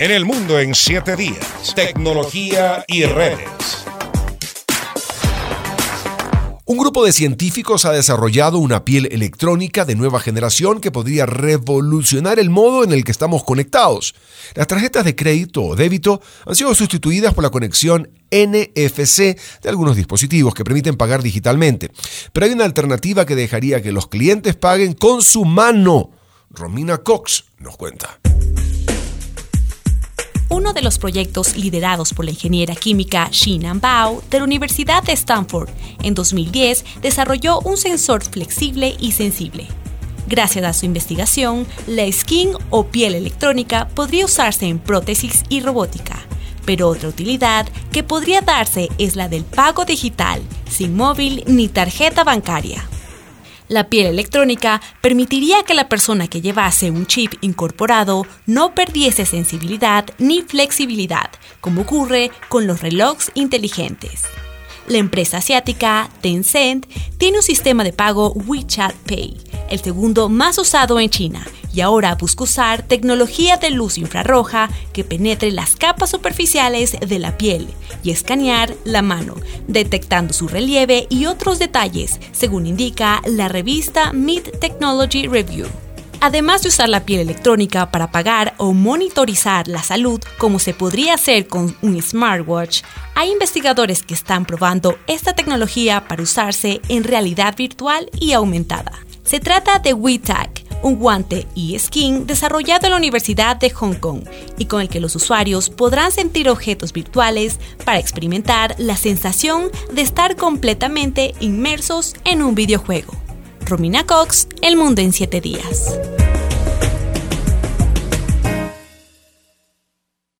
En el mundo en 7 días. Tecnología y redes. Un grupo de científicos ha desarrollado una piel electrónica de nueva generación que podría revolucionar el modo en el que estamos conectados. Las tarjetas de crédito o débito han sido sustituidas por la conexión NFC de algunos dispositivos que permiten pagar digitalmente. Pero hay una alternativa que dejaría que los clientes paguen con su mano. Romina Cox nos cuenta. Uno de los proyectos liderados por la ingeniera química Xinan Bao de la Universidad de Stanford en 2010 desarrolló un sensor flexible y sensible. Gracias a su investigación, la skin o piel electrónica podría usarse en prótesis y robótica. Pero otra utilidad que podría darse es la del pago digital, sin móvil ni tarjeta bancaria. La piel electrónica permitiría que la persona que llevase un chip incorporado no perdiese sensibilidad ni flexibilidad, como ocurre con los relojes inteligentes. La empresa asiática Tencent tiene un sistema de pago WeChat Pay, el segundo más usado en China, y ahora busca usar tecnología de luz infrarroja que penetre las capas superficiales de la piel y escanear la mano, detectando su relieve y otros detalles, según indica la revista Mid Technology Review. Además de usar la piel electrónica para pagar o monitorizar la salud como se podría hacer con un smartwatch, hay investigadores que están probando esta tecnología para usarse en realidad virtual y aumentada. Se trata de WeTag, un guante y skin desarrollado en la Universidad de Hong Kong y con el que los usuarios podrán sentir objetos virtuales para experimentar la sensación de estar completamente inmersos en un videojuego. Romina Cox, El Mundo en 7 Días.